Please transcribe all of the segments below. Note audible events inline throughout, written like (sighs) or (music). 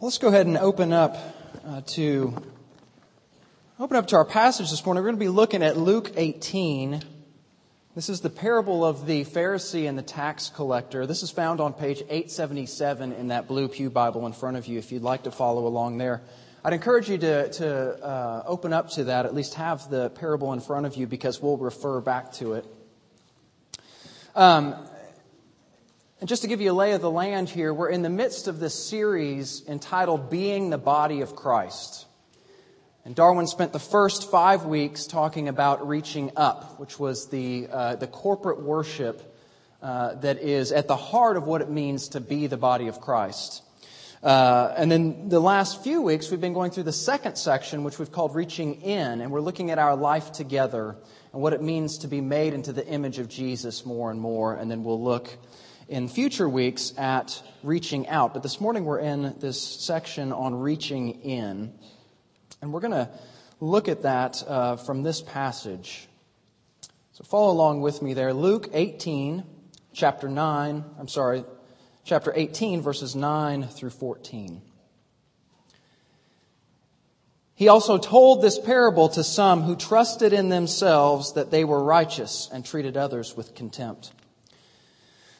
Let's go ahead and open up uh, to open up to our passage this morning. We're going to be looking at Luke 18. This is the parable of the Pharisee and the tax collector. This is found on page 877 in that blue pew Bible in front of you. If you'd like to follow along there, I'd encourage you to to uh, open up to that. At least have the parable in front of you because we'll refer back to it. Um, and just to give you a lay of the land here, we're in the midst of this series entitled Being the Body of Christ. And Darwin spent the first five weeks talking about reaching up, which was the, uh, the corporate worship uh, that is at the heart of what it means to be the body of Christ. Uh, and then the last few weeks, we've been going through the second section, which we've called Reaching In, and we're looking at our life together and what it means to be made into the image of Jesus more and more. And then we'll look in future weeks at reaching out. But this morning we're in this section on reaching in. And we're going to look at that uh, from this passage. So follow along with me there. Luke 18, chapter 9, I'm sorry, chapter 18, verses 9 through 14. He also told this parable to some who trusted in themselves that they were righteous and treated others with contempt.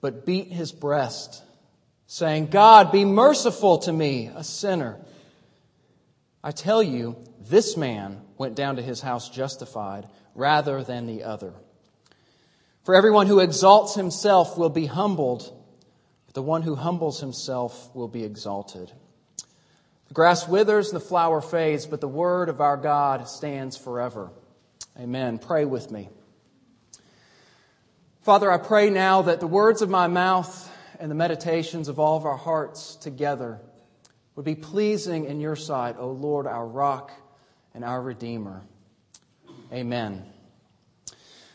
but beat his breast, saying, God, be merciful to me, a sinner. I tell you, this man went down to his house justified rather than the other. For everyone who exalts himself will be humbled, but the one who humbles himself will be exalted. The grass withers and the flower fades, but the word of our God stands forever. Amen. Pray with me. Father, I pray now that the words of my mouth and the meditations of all of our hearts together would be pleasing in your sight, O Lord, our rock and our Redeemer. Amen.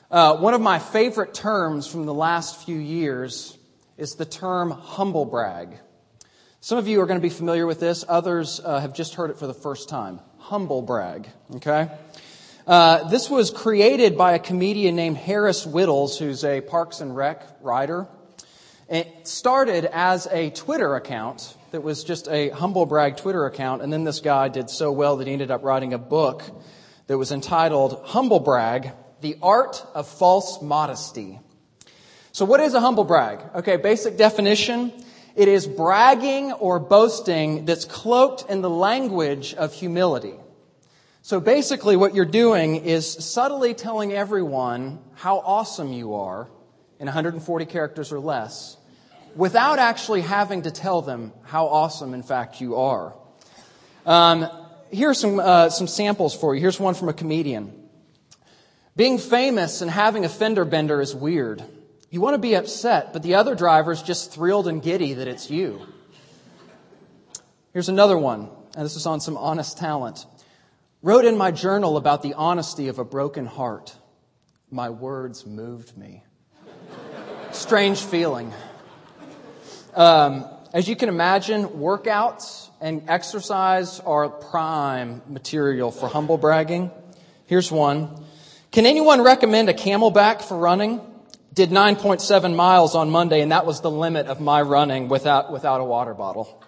Uh, one of my favorite terms from the last few years is the term humble brag. Some of you are going to be familiar with this, others uh, have just heard it for the first time. Humble brag, okay? Uh, this was created by a comedian named Harris Wittels, who's a Parks and Rec writer. It started as a Twitter account that was just a humble brag Twitter account, and then this guy did so well that he ended up writing a book that was entitled Humble Brag The Art of False Modesty. So, what is a humble brag? Okay, basic definition it is bragging or boasting that's cloaked in the language of humility. So basically, what you're doing is subtly telling everyone how awesome you are in 140 characters or less without actually having to tell them how awesome, in fact, you are. Um, here are some, uh, some samples for you. Here's one from a comedian. Being famous and having a fender bender is weird. You want to be upset, but the other driver's just thrilled and giddy that it's you. Here's another one, and this is on some honest talent. Wrote in my journal about the honesty of a broken heart. My words moved me. Strange feeling. Um, as you can imagine, workouts and exercise are prime material for humble bragging. Here's one. Can anyone recommend a CamelBak for running? Did 9.7 miles on Monday, and that was the limit of my running without, without a water bottle.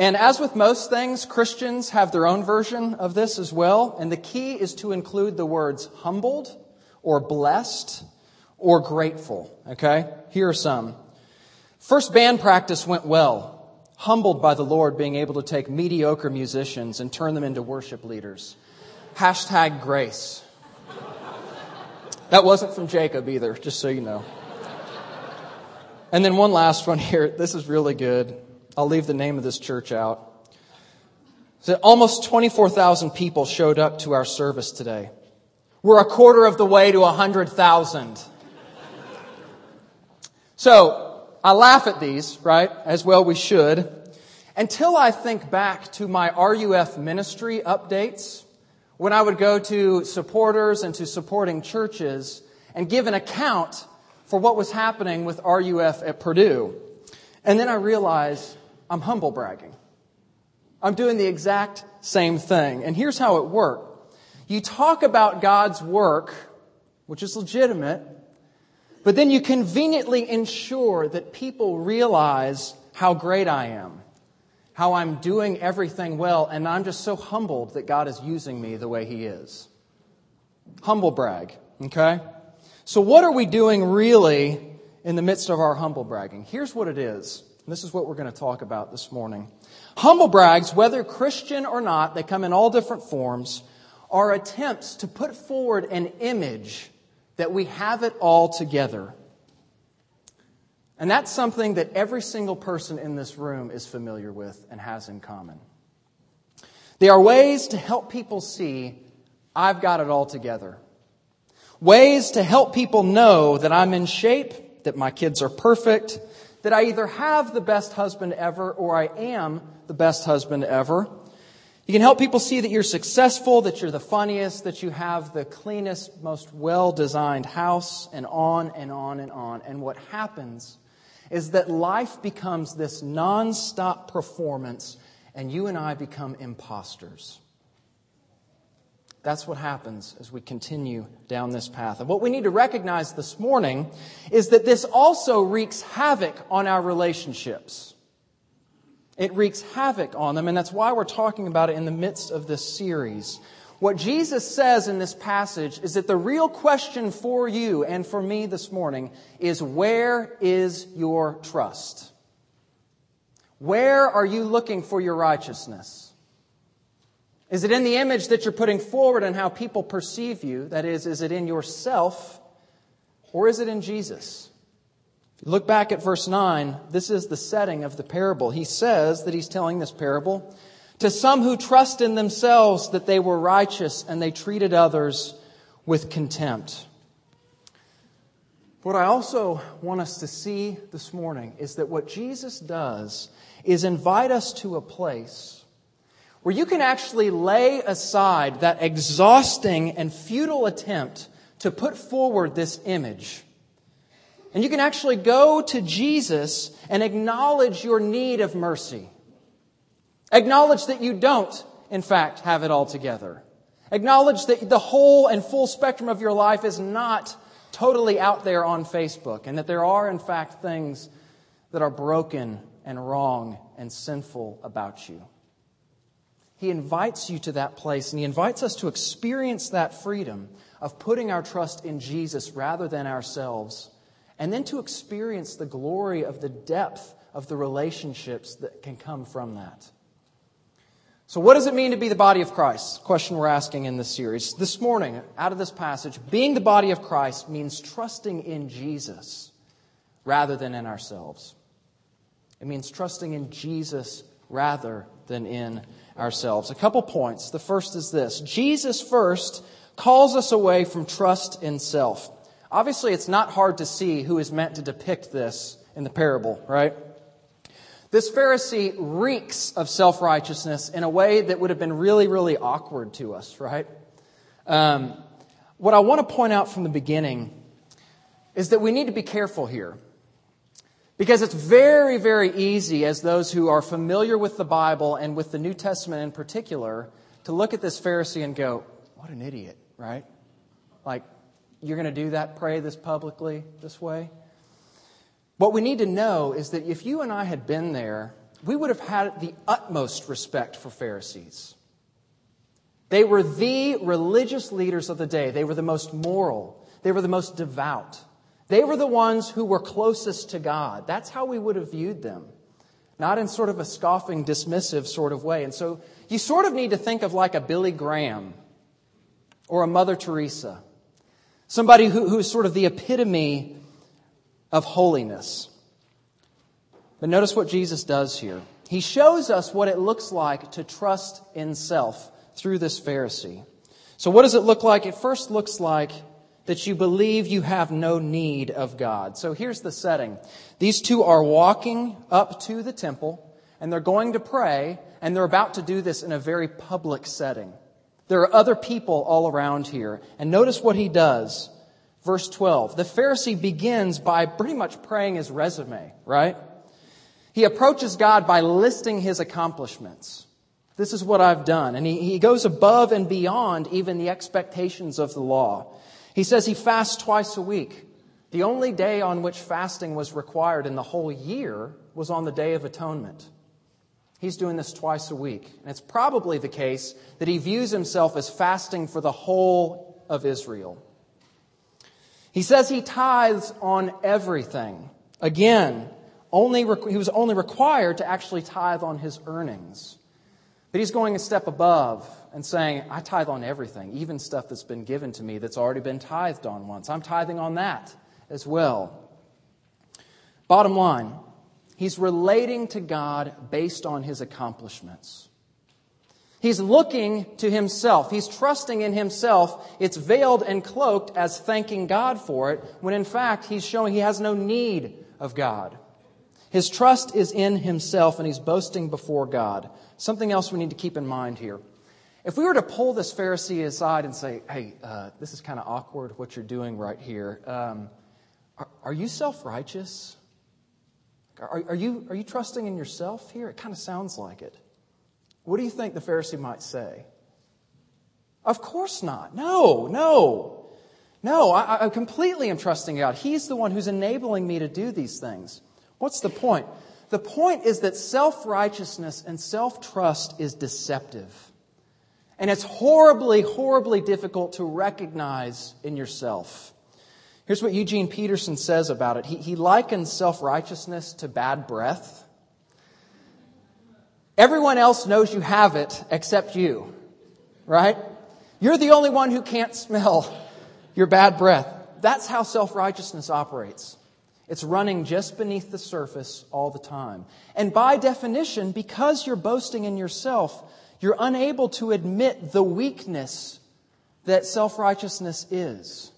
And as with most things, Christians have their own version of this as well. And the key is to include the words humbled or blessed or grateful. Okay? Here are some. First band practice went well. Humbled by the Lord being able to take mediocre musicians and turn them into worship leaders. Hashtag grace. That wasn't from Jacob either, just so you know. And then one last one here. This is really good. I'll leave the name of this church out. So almost 24,000 people showed up to our service today. We're a quarter of the way to 100,000. So, I laugh at these, right? As well we should. until I think back to my RUF ministry updates, when I would go to supporters and to supporting churches and give an account for what was happening with RUF at Purdue. And then I realized I'm humble bragging. I'm doing the exact same thing. And here's how it worked. You talk about God's work, which is legitimate, but then you conveniently ensure that people realize how great I am, how I'm doing everything well, and I'm just so humbled that God is using me the way He is. Humble brag, okay? So, what are we doing really in the midst of our humble bragging? Here's what it is. This is what we're going to talk about this morning. Humble brags, whether Christian or not, they come in all different forms, are attempts to put forward an image that we have it all together. And that's something that every single person in this room is familiar with and has in common. They are ways to help people see I've got it all together. Ways to help people know that I'm in shape, that my kids are perfect, that I either have the best husband ever or I am the best husband ever. You can help people see that you're successful, that you're the funniest, that you have the cleanest, most well designed house, and on and on and on. And what happens is that life becomes this non-stop performance, and you and I become imposters. That's what happens as we continue down this path. And what we need to recognize this morning is that this also wreaks havoc on our relationships. It wreaks havoc on them, and that's why we're talking about it in the midst of this series. What Jesus says in this passage is that the real question for you and for me this morning is where is your trust? Where are you looking for your righteousness? Is it in the image that you're putting forward and how people perceive you? That is, is it in yourself or is it in Jesus? If you look back at verse 9, this is the setting of the parable. He says that he's telling this parable to some who trust in themselves that they were righteous and they treated others with contempt. What I also want us to see this morning is that what Jesus does is invite us to a place where you can actually lay aside that exhausting and futile attempt to put forward this image. And you can actually go to Jesus and acknowledge your need of mercy. Acknowledge that you don't, in fact, have it all together. Acknowledge that the whole and full spectrum of your life is not totally out there on Facebook and that there are, in fact, things that are broken and wrong and sinful about you. He invites you to that place, and He invites us to experience that freedom of putting our trust in Jesus rather than ourselves, and then to experience the glory of the depth of the relationships that can come from that. So, what does it mean to be the body of Christ? Question we're asking in this series. This morning, out of this passage, being the body of Christ means trusting in Jesus rather than in ourselves. It means trusting in Jesus rather than in ourselves. A couple points. The first is this Jesus first calls us away from trust in self. Obviously, it's not hard to see who is meant to depict this in the parable, right? This Pharisee reeks of self righteousness in a way that would have been really, really awkward to us, right? Um, what I want to point out from the beginning is that we need to be careful here. Because it's very, very easy, as those who are familiar with the Bible and with the New Testament in particular, to look at this Pharisee and go, what an idiot, right? Like, you're going to do that, pray this publicly this way? What we need to know is that if you and I had been there, we would have had the utmost respect for Pharisees. They were the religious leaders of the day. They were the most moral. They were the most devout. They were the ones who were closest to God. That's how we would have viewed them, not in sort of a scoffing, dismissive sort of way. And so you sort of need to think of like a Billy Graham or a Mother Teresa, somebody who, who's sort of the epitome of holiness. But notice what Jesus does here. He shows us what it looks like to trust in self through this Pharisee. So, what does it look like? It first looks like that you believe you have no need of God. So here's the setting. These two are walking up to the temple. and they're going to pray, and they're about to do this in a very public setting. There are other people all around here. And notice what he does. Verse 12. The Pharisee begins by pretty much praying his resume, right? He approaches God by listing his accomplishments. This is what I've done. And he, he goes above and beyond even the expectations of the law. He says he fasts twice a week. The only day on which fasting was required in the whole year was on the Day of Atonement. He's doing this twice a week. And it's probably the case that he views himself as fasting for the whole of Israel. He says he tithes on everything. Again, only, he was only required to actually tithe on his earnings. But he's going a step above and saying, I tithe on everything, even stuff that's been given to me that's already been tithed on once. I'm tithing on that as well. Bottom line, he's relating to God based on his accomplishments. He's looking to himself. He's trusting in himself. It's veiled and cloaked as thanking God for it, when in fact he's showing he has no need of God. His trust is in himself and he's boasting before God. Something else we need to keep in mind here. If we were to pull this Pharisee aside and say, hey, uh, this is kind of awkward what you're doing right here, um, are, are you self righteous? Are, are, you, are you trusting in yourself here? It kind of sounds like it. What do you think the Pharisee might say? Of course not. No, no. No, I, I completely am trusting God. He's the one who's enabling me to do these things. What's the point? The point is that self righteousness and self trust is deceptive. And it's horribly, horribly difficult to recognize in yourself. Here's what Eugene Peterson says about it he, he likens self righteousness to bad breath. Everyone else knows you have it except you, right? You're the only one who can't smell your bad breath. That's how self righteousness operates. It's running just beneath the surface all the time. And by definition, because you're boasting in yourself, you're unable to admit the weakness that self righteousness is.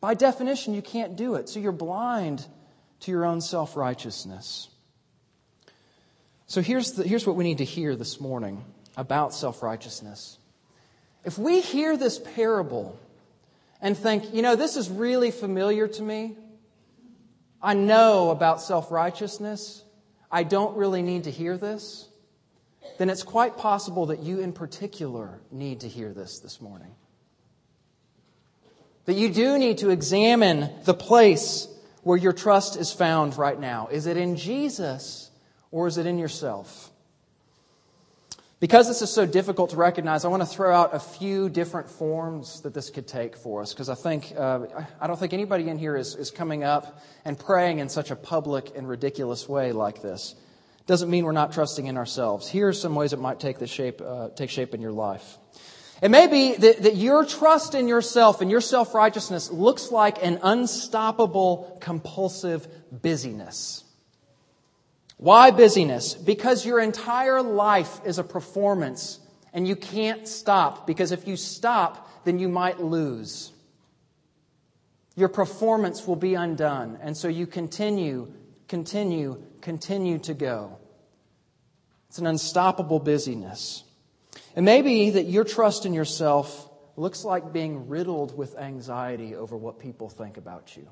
By definition, you can't do it. So you're blind to your own self righteousness. So here's, the, here's what we need to hear this morning about self righteousness. If we hear this parable and think, you know, this is really familiar to me, I know about self righteousness, I don't really need to hear this, then it's quite possible that you in particular need to hear this this morning. That you do need to examine the place where your trust is found right now. Is it in Jesus or is it in yourself? Because this is so difficult to recognize, I want to throw out a few different forms that this could take for us, because I think, uh, I don't think anybody in here is, is coming up and praying in such a public and ridiculous way like this. Doesn't mean we're not trusting in ourselves. Here are some ways it might take, the shape, uh, take shape in your life. It may be that, that your trust in yourself and your self righteousness looks like an unstoppable, compulsive busyness. Why busyness? Because your entire life is a performance and you can't stop because if you stop, then you might lose. Your performance will be undone. And so you continue, continue, continue to go. It's an unstoppable busyness. It may be that your trust in yourself looks like being riddled with anxiety over what people think about you.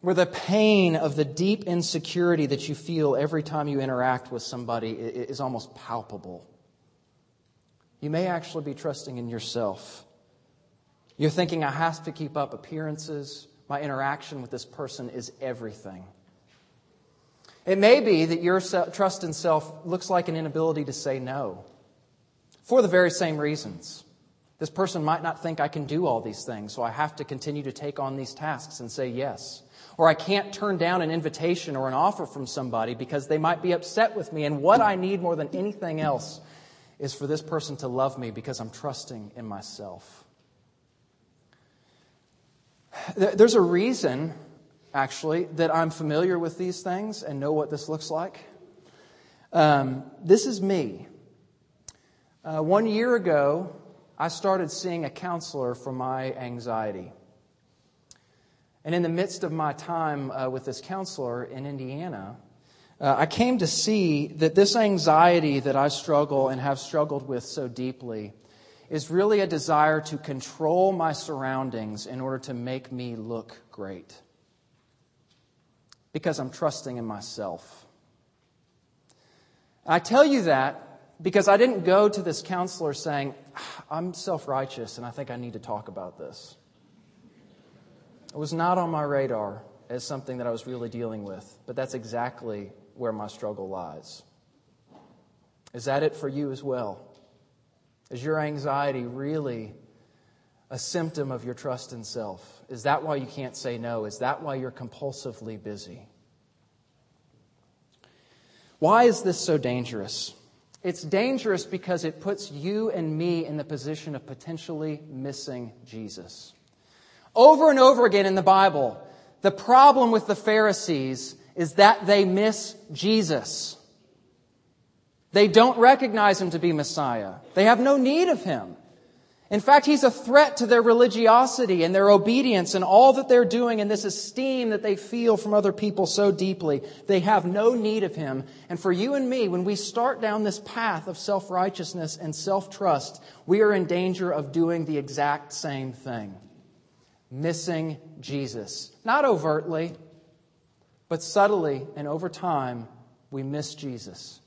Where the pain of the deep insecurity that you feel every time you interact with somebody is almost palpable. You may actually be trusting in yourself. You're thinking, I have to keep up appearances. My interaction with this person is everything. It may be that your trust in self looks like an inability to say no for the very same reasons. This person might not think I can do all these things, so I have to continue to take on these tasks and say yes. Or I can't turn down an invitation or an offer from somebody because they might be upset with me. And what I need more than anything else is for this person to love me because I'm trusting in myself. There's a reason actually, that I'm familiar with these things and know what this looks like. Um, this is me. Uh, one year ago, I started seeing a counselor for my anxiety. And in the midst of my time uh, with this counselor in Indiana, uh, I came to see that this anxiety that I struggle and have struggled with so deeply is really a desire to control my surroundings in order to make me look great. Because I'm trusting in myself. I tell you that because I didn't go to this counselor saying, ah, I'm self righteous and I think I need to talk about this. It was not on my radar as something that I was really dealing with, but that's exactly where my struggle lies. Is that it for you as well? Is your anxiety really a symptom of your trust in self? Is that why you can't say no? Is that why you're compulsively busy? Why is this so dangerous? It's dangerous because it puts you and me in the position of potentially missing Jesus. Over and over again in the Bible, the problem with the Pharisees is that they miss Jesus. They don't recognize him to be Messiah. They have no need of him. In fact, he's a threat to their religiosity and their obedience and all that they're doing and this esteem that they feel from other people so deeply. They have no need of him. And for you and me, when we start down this path of self righteousness and self trust, we are in danger of doing the exact same thing missing Jesus. Not overtly, but subtly and over time, we miss Jesus.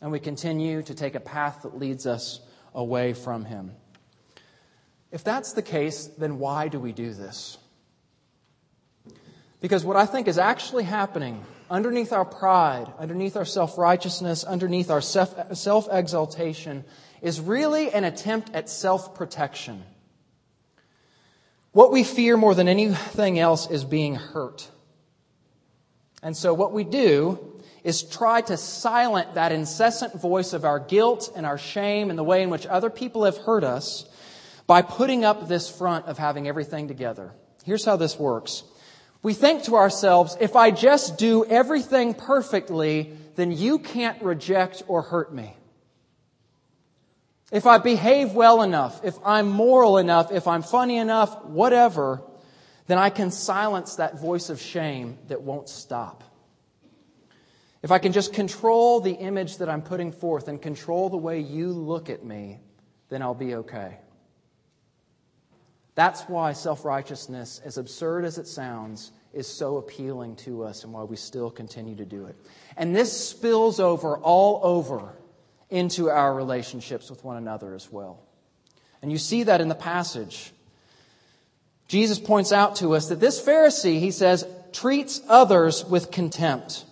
And we continue to take a path that leads us away from him. If that's the case, then why do we do this? Because what I think is actually happening underneath our pride, underneath our self righteousness, underneath our self exaltation, is really an attempt at self protection. What we fear more than anything else is being hurt. And so what we do is try to silence that incessant voice of our guilt and our shame and the way in which other people have hurt us by putting up this front of having everything together. Here's how this works. We think to ourselves, if I just do everything perfectly, then you can't reject or hurt me. If I behave well enough, if I'm moral enough, if I'm funny enough, whatever, then I can silence that voice of shame that won't stop. If I can just control the image that I'm putting forth and control the way you look at me, then I'll be okay. That's why self righteousness, as absurd as it sounds, is so appealing to us and why we still continue to do it. And this spills over all over into our relationships with one another as well. And you see that in the passage. Jesus points out to us that this Pharisee, he says, treats others with contempt.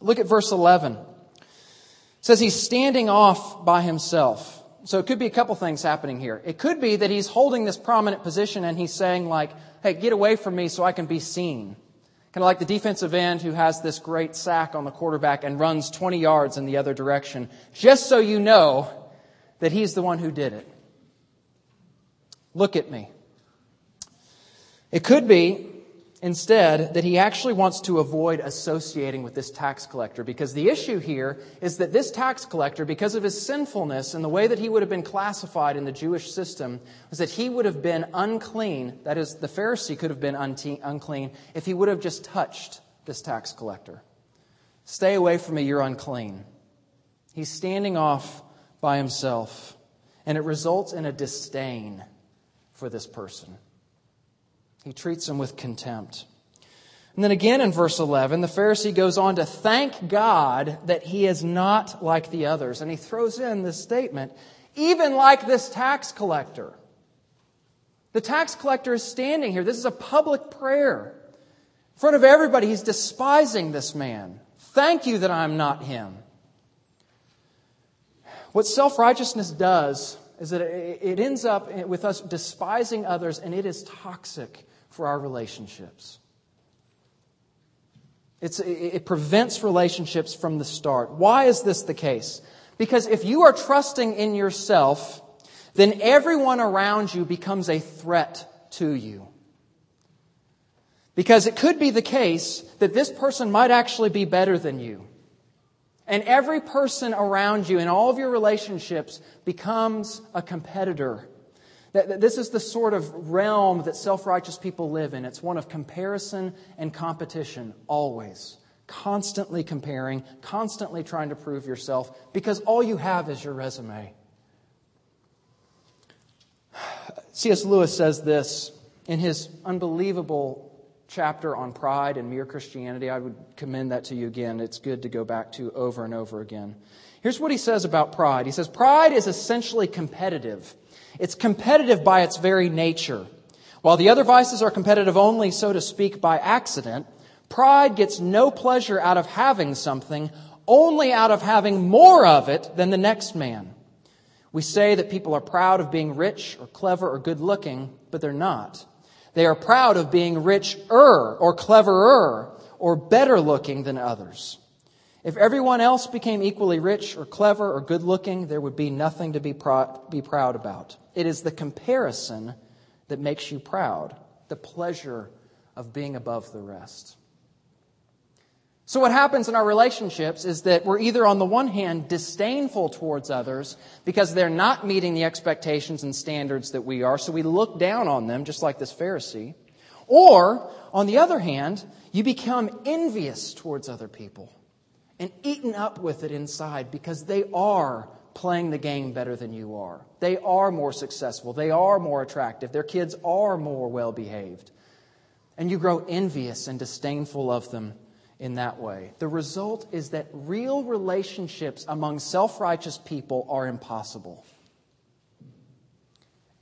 Look at verse 11. It says he's standing off by himself. So it could be a couple things happening here. It could be that he's holding this prominent position and he's saying like, hey, get away from me so I can be seen. Kind of like the defensive end who has this great sack on the quarterback and runs 20 yards in the other direction, just so you know that he's the one who did it. Look at me. It could be, instead, that he actually wants to avoid associating with this tax collector because the issue here is that this tax collector, because of his sinfulness and the way that he would have been classified in the Jewish system, was that he would have been unclean. That is, the Pharisee could have been unclean if he would have just touched this tax collector. Stay away from me, you're unclean. He's standing off by himself, and it results in a disdain for this person. He treats them with contempt. And then again in verse 11, the Pharisee goes on to thank God that he is not like the others. And he throws in this statement, even like this tax collector. The tax collector is standing here. This is a public prayer. In front of everybody, he's despising this man. Thank you that I'm not him. What self righteousness does is that it ends up with us despising others, and it is toxic for our relationships. It's, it prevents relationships from the start. Why is this the case? Because if you are trusting in yourself, then everyone around you becomes a threat to you. Because it could be the case that this person might actually be better than you. And every person around you in all of your relationships becomes a competitor this is the sort of realm that self righteous people live in. It's one of comparison and competition, always. constantly comparing, constantly trying to prove yourself, because all you have is your resume. (sighs) C.S. Lewis says this in his unbelievable chapter on pride and mere Christianity. I would commend that to you again. It's good to go back to over and over again. Here's what he says about pride. He says, Pride is essentially competitive. It's competitive by its very nature. While the other vices are competitive only, so to speak, by accident, pride gets no pleasure out of having something, only out of having more of it than the next man. We say that people are proud of being rich or clever or good looking, but they're not. They are proud of being richer or cleverer or better looking than others. If everyone else became equally rich or clever or good looking, there would be nothing to be, be proud about. It is the comparison that makes you proud, the pleasure of being above the rest. So, what happens in our relationships is that we're either, on the one hand, disdainful towards others because they're not meeting the expectations and standards that we are, so we look down on them, just like this Pharisee. Or, on the other hand, you become envious towards other people and eaten up with it inside because they are playing the game better than you are. They are more successful. They are more attractive. Their kids are more well behaved. And you grow envious and disdainful of them in that way. The result is that real relationships among self righteous people are impossible.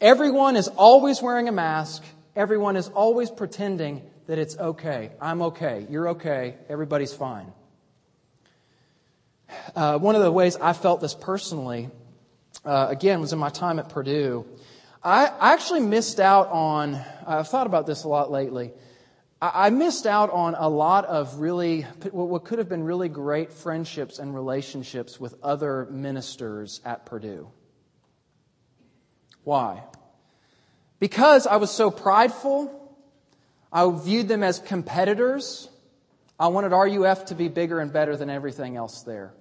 Everyone is always wearing a mask, everyone is always pretending that it's okay. I'm okay. You're okay. Everybody's fine. Uh, one of the ways I felt this personally, uh, again, was in my time at Purdue. I, I actually missed out on, I've thought about this a lot lately. I missed out on a lot of really, what could have been really great friendships and relationships with other ministers at Purdue. Why? Because I was so prideful, I viewed them as competitors. I wanted RUF to be bigger and better than everything else there.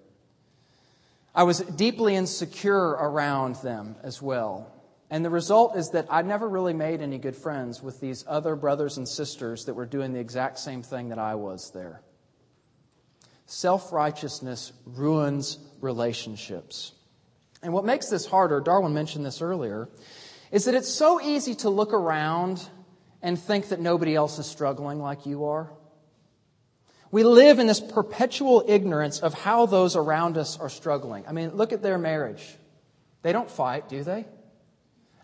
I was deeply insecure around them as well. And the result is that I never really made any good friends with these other brothers and sisters that were doing the exact same thing that I was there. Self righteousness ruins relationships. And what makes this harder, Darwin mentioned this earlier, is that it's so easy to look around and think that nobody else is struggling like you are. We live in this perpetual ignorance of how those around us are struggling. I mean, look at their marriage. They don't fight, do they?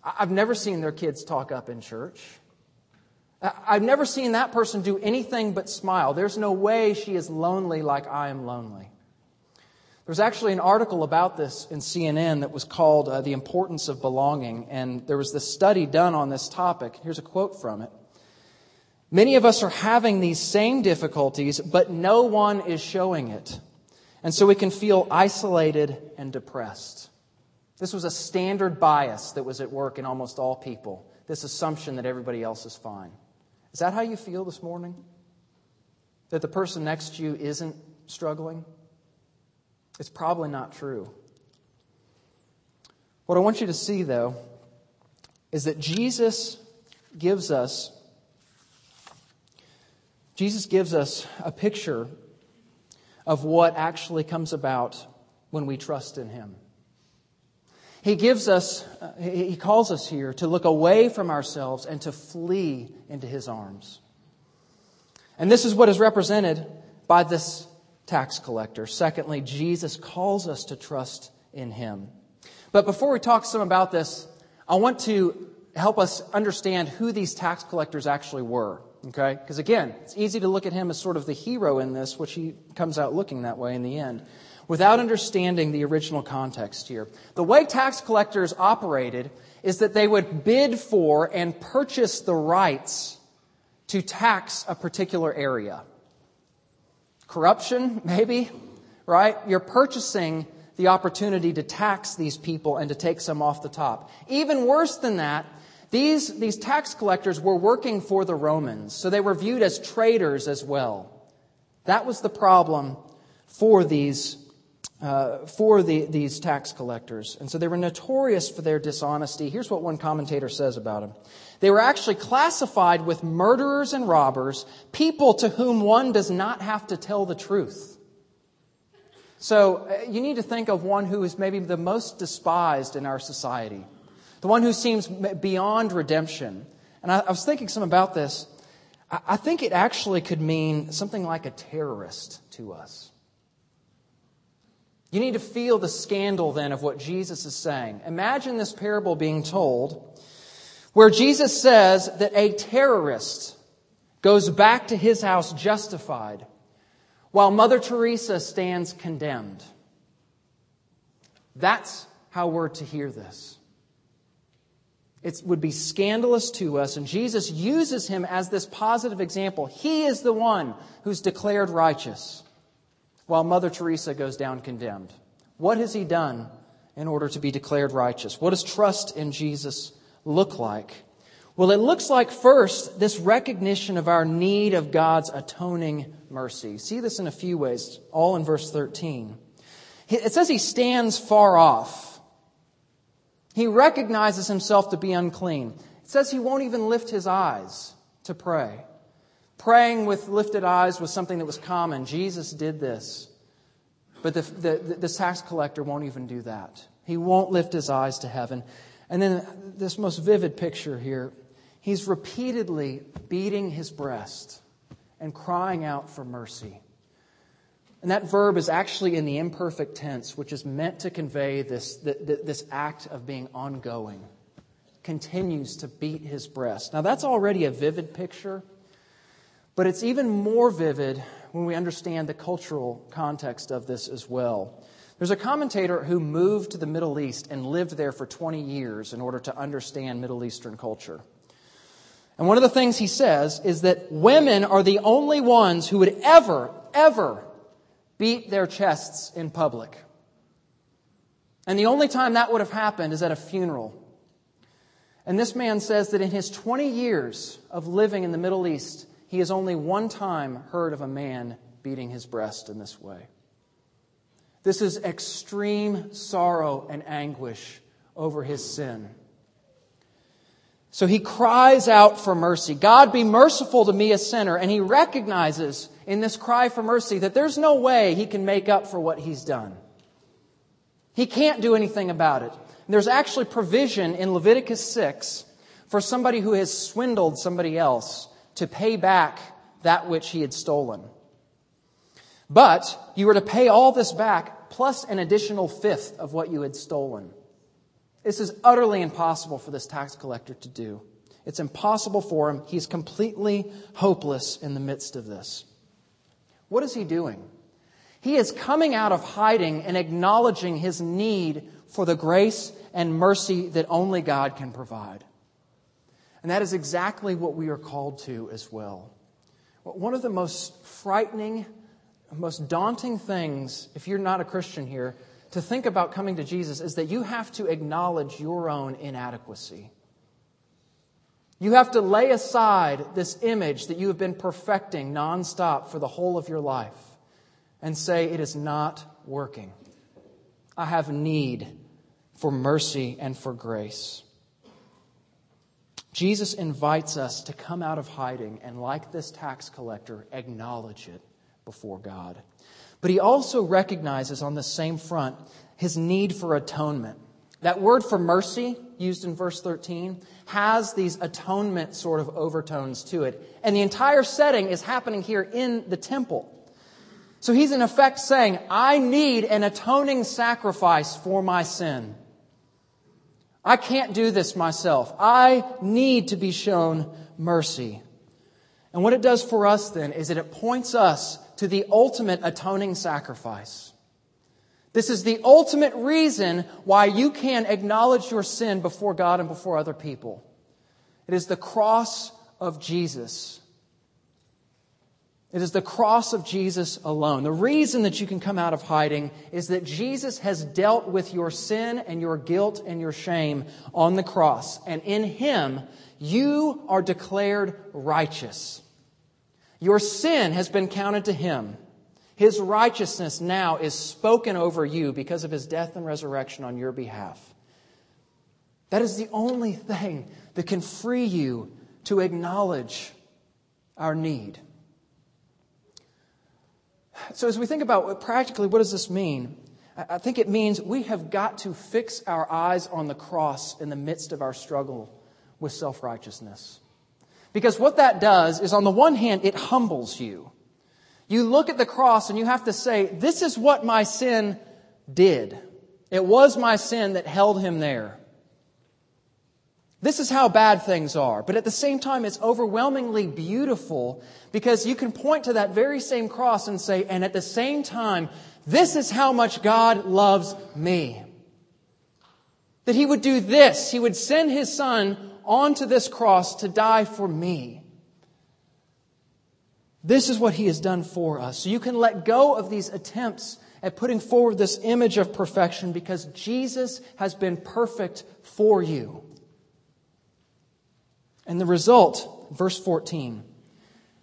I've never seen their kids talk up in church. I've never seen that person do anything but smile. There's no way she is lonely like I am lonely. There's actually an article about this in CNN that was called uh, The Importance of Belonging, and there was this study done on this topic. Here's a quote from it. Many of us are having these same difficulties, but no one is showing it. And so we can feel isolated and depressed. This was a standard bias that was at work in almost all people this assumption that everybody else is fine. Is that how you feel this morning? That the person next to you isn't struggling? It's probably not true. What I want you to see, though, is that Jesus gives us Jesus gives us a picture of what actually comes about when we trust in him. He gives us, he calls us here to look away from ourselves and to flee into his arms. And this is what is represented by this tax collector. Secondly, Jesus calls us to trust in him. But before we talk some about this, I want to help us understand who these tax collectors actually were. Okay? Because again, it's easy to look at him as sort of the hero in this, which he comes out looking that way in the end without understanding the original context here. The way tax collectors operated is that they would bid for and purchase the rights to tax a particular area. Corruption, maybe, right? You're purchasing the opportunity to tax these people and to take some off the top. Even worse than that, these, these tax collectors were working for the Romans, so they were viewed as traitors as well. That was the problem for these uh, for the, these tax collectors. And so they were notorious for their dishonesty. Here's what one commentator says about them. They were actually classified with murderers and robbers, people to whom one does not have to tell the truth. So uh, you need to think of one who is maybe the most despised in our society, the one who seems beyond redemption. And I, I was thinking some about this. I, I think it actually could mean something like a terrorist to us. You need to feel the scandal then of what Jesus is saying. Imagine this parable being told where Jesus says that a terrorist goes back to his house justified while Mother Teresa stands condemned. That's how we're to hear this. It would be scandalous to us, and Jesus uses him as this positive example. He is the one who's declared righteous while Mother Teresa goes down condemned. What has he done in order to be declared righteous? What does trust in Jesus look like? Well, it looks like first this recognition of our need of God's atoning mercy. See this in a few ways, all in verse 13. It says he stands far off. He recognizes himself to be unclean. It says he won't even lift his eyes to pray. Praying with lifted eyes was something that was common. Jesus did this. But the, the, the, tax collector won't even do that. He won't lift his eyes to heaven. And then this most vivid picture here he's repeatedly beating his breast and crying out for mercy. And that verb is actually in the imperfect tense, which is meant to convey this, this act of being ongoing. Continues to beat his breast. Now, that's already a vivid picture. But it's even more vivid when we understand the cultural context of this as well. There's a commentator who moved to the Middle East and lived there for 20 years in order to understand Middle Eastern culture. And one of the things he says is that women are the only ones who would ever, ever beat their chests in public. And the only time that would have happened is at a funeral. And this man says that in his 20 years of living in the Middle East, he has only one time heard of a man beating his breast in this way. This is extreme sorrow and anguish over his sin. So he cries out for mercy. God be merciful to me, a sinner. And he recognizes in this cry for mercy that there's no way he can make up for what he's done. He can't do anything about it. There's actually provision in Leviticus 6 for somebody who has swindled somebody else to pay back that which he had stolen. But you were to pay all this back plus an additional fifth of what you had stolen. This is utterly impossible for this tax collector to do. It's impossible for him. He's completely hopeless in the midst of this. What is he doing? He is coming out of hiding and acknowledging his need for the grace and mercy that only God can provide. And that is exactly what we are called to as well. One of the most frightening, most daunting things, if you're not a Christian here, to think about coming to Jesus is that you have to acknowledge your own inadequacy. You have to lay aside this image that you have been perfecting nonstop for the whole of your life and say, It is not working. I have need for mercy and for grace. Jesus invites us to come out of hiding and, like this tax collector, acknowledge it before God. But he also recognizes on the same front his need for atonement. That word for mercy, used in verse 13, has these atonement sort of overtones to it. And the entire setting is happening here in the temple. So he's in effect saying, I need an atoning sacrifice for my sin. I can't do this myself. I need to be shown mercy. And what it does for us then is that it points us to the ultimate atoning sacrifice. This is the ultimate reason why you can acknowledge your sin before God and before other people. It is the cross of Jesus. It is the cross of Jesus alone. The reason that you can come out of hiding is that Jesus has dealt with your sin and your guilt and your shame on the cross. And in Him, you are declared righteous. Your sin has been counted to Him. His righteousness now is spoken over you because of his death and resurrection on your behalf. That is the only thing that can free you to acknowledge our need. So, as we think about practically what does this mean, I think it means we have got to fix our eyes on the cross in the midst of our struggle with self righteousness. Because what that does is, on the one hand, it humbles you. You look at the cross and you have to say, This is what my sin did. It was my sin that held him there. This is how bad things are. But at the same time, it's overwhelmingly beautiful because you can point to that very same cross and say, and at the same time, this is how much God loves me. That He would do this. He would send His Son onto this cross to die for me. This is what He has done for us. So you can let go of these attempts at putting forward this image of perfection because Jesus has been perfect for you. And the result, verse 14.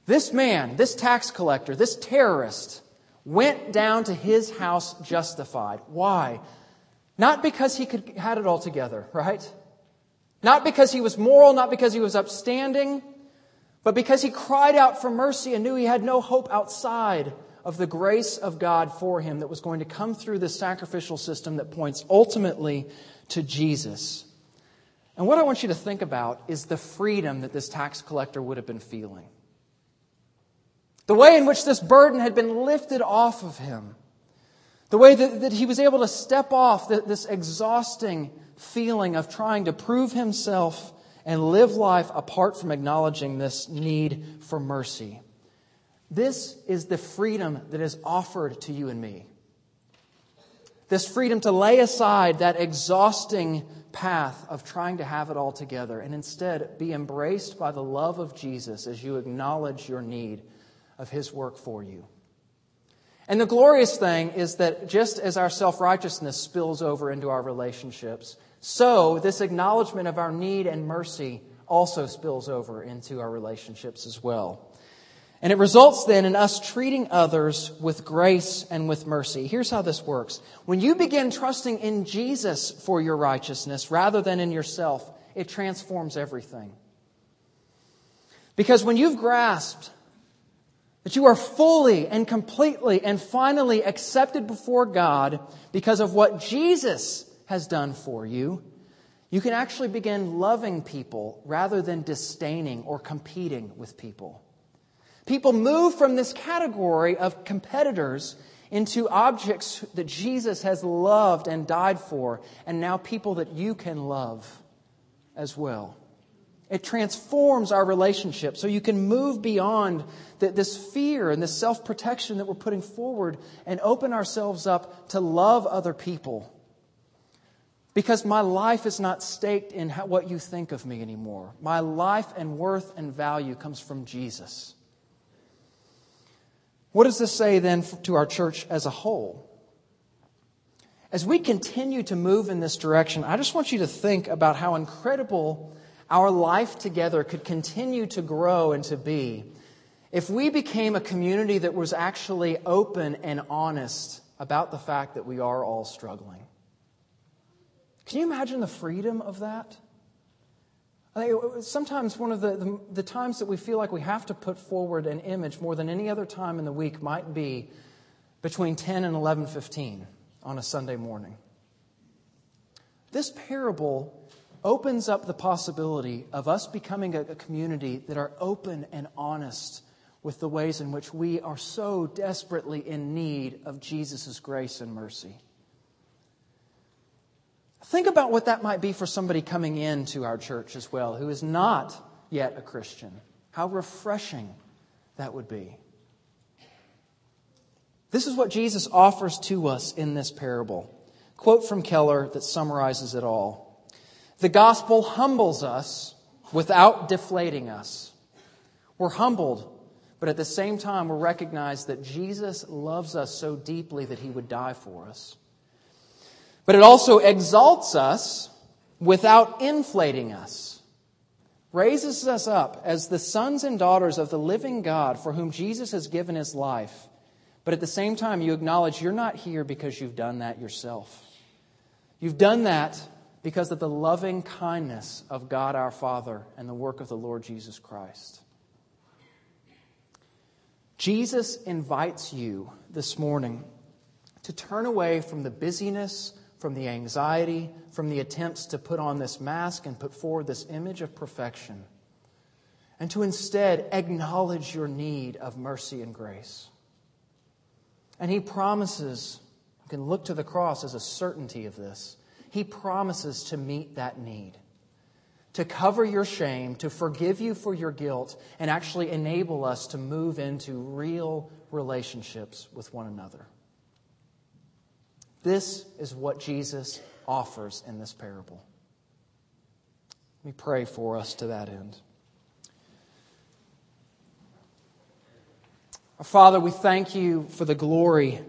This man, this tax collector, this terrorist, went down to his house justified. Why? Not because he could, had it all together, right? Not because he was moral, not because he was upstanding, but because he cried out for mercy and knew he had no hope outside of the grace of God for him that was going to come through this sacrificial system that points ultimately to Jesus. And what I want you to think about is the freedom that this tax collector would have been feeling. The way in which this burden had been lifted off of him. The way that, that he was able to step off the, this exhausting feeling of trying to prove himself and live life apart from acknowledging this need for mercy. This is the freedom that is offered to you and me. This freedom to lay aside that exhausting path of trying to have it all together and instead be embraced by the love of Jesus as you acknowledge your need of His work for you. And the glorious thing is that just as our self righteousness spills over into our relationships, so this acknowledgement of our need and mercy also spills over into our relationships as well. And it results then in us treating others with grace and with mercy. Here's how this works. When you begin trusting in Jesus for your righteousness rather than in yourself, it transforms everything. Because when you've grasped that you are fully and completely and finally accepted before God because of what Jesus has done for you, you can actually begin loving people rather than disdaining or competing with people. People move from this category of competitors into objects that Jesus has loved and died for, and now people that you can love as well. It transforms our relationship so you can move beyond this fear and this self protection that we're putting forward and open ourselves up to love other people. Because my life is not staked in what you think of me anymore. My life and worth and value comes from Jesus. What does this say then to our church as a whole? As we continue to move in this direction, I just want you to think about how incredible our life together could continue to grow and to be if we became a community that was actually open and honest about the fact that we are all struggling. Can you imagine the freedom of that? Sometimes one of the, the, the, times that we feel like we have to put forward an image more than any other time in the week might be between 10 and 11:15 on a Sunday morning. This parable opens up the possibility of us becoming a, a community that are open and honest with the ways in which we are so desperately in need of Jesus' grace and mercy. Think about what that might be for somebody coming into our church as well who is not yet a Christian. How refreshing that would be. This is what Jesus offers to us in this parable. Quote from Keller that summarizes it all. The gospel humbles us without deflating us. We're humbled, but at the same time, we recognize that Jesus loves us so deeply that he would die for us. But it also exalts us without inflating us, raises us up as the sons and daughters of the living God for whom Jesus has given his life, But at the same time, you acknowledge you're not here because you've done that yourself. You've done that because of the loving kindness of God our Father and the work of the Lord Jesus Christ. Jesus invites you this morning to turn away from the busyness, from the anxiety, from the attempts to put on this mask and put forward this image of perfection, and to instead acknowledge your need of mercy and grace. And he promises, you can look to the cross as a certainty of this. He promises to meet that need, to cover your shame, to forgive you for your guilt, and actually enable us to move into real relationships with one another. This is what Jesus offers in this parable. Let me pray for us to that end. Our Father, we thank you for the glory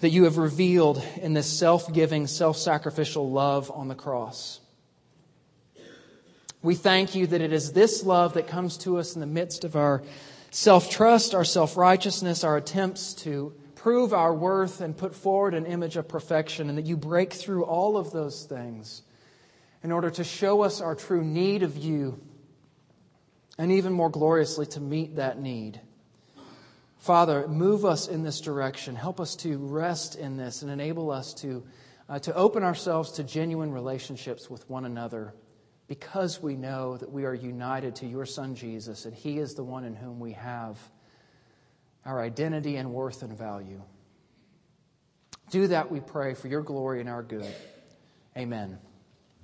that you have revealed in this self giving, self sacrificial love on the cross. We thank you that it is this love that comes to us in the midst of our self trust, our self righteousness, our attempts to prove our worth and put forward an image of perfection, and that you break through all of those things in order to show us our true need of you, and even more gloriously, to meet that need. Father, move us in this direction. Help us to rest in this and enable us to, uh, to open ourselves to genuine relationships with one another because we know that we are united to your Son Jesus and He is the one in whom we have our identity and worth and value. Do that, we pray, for your glory and our good. Amen.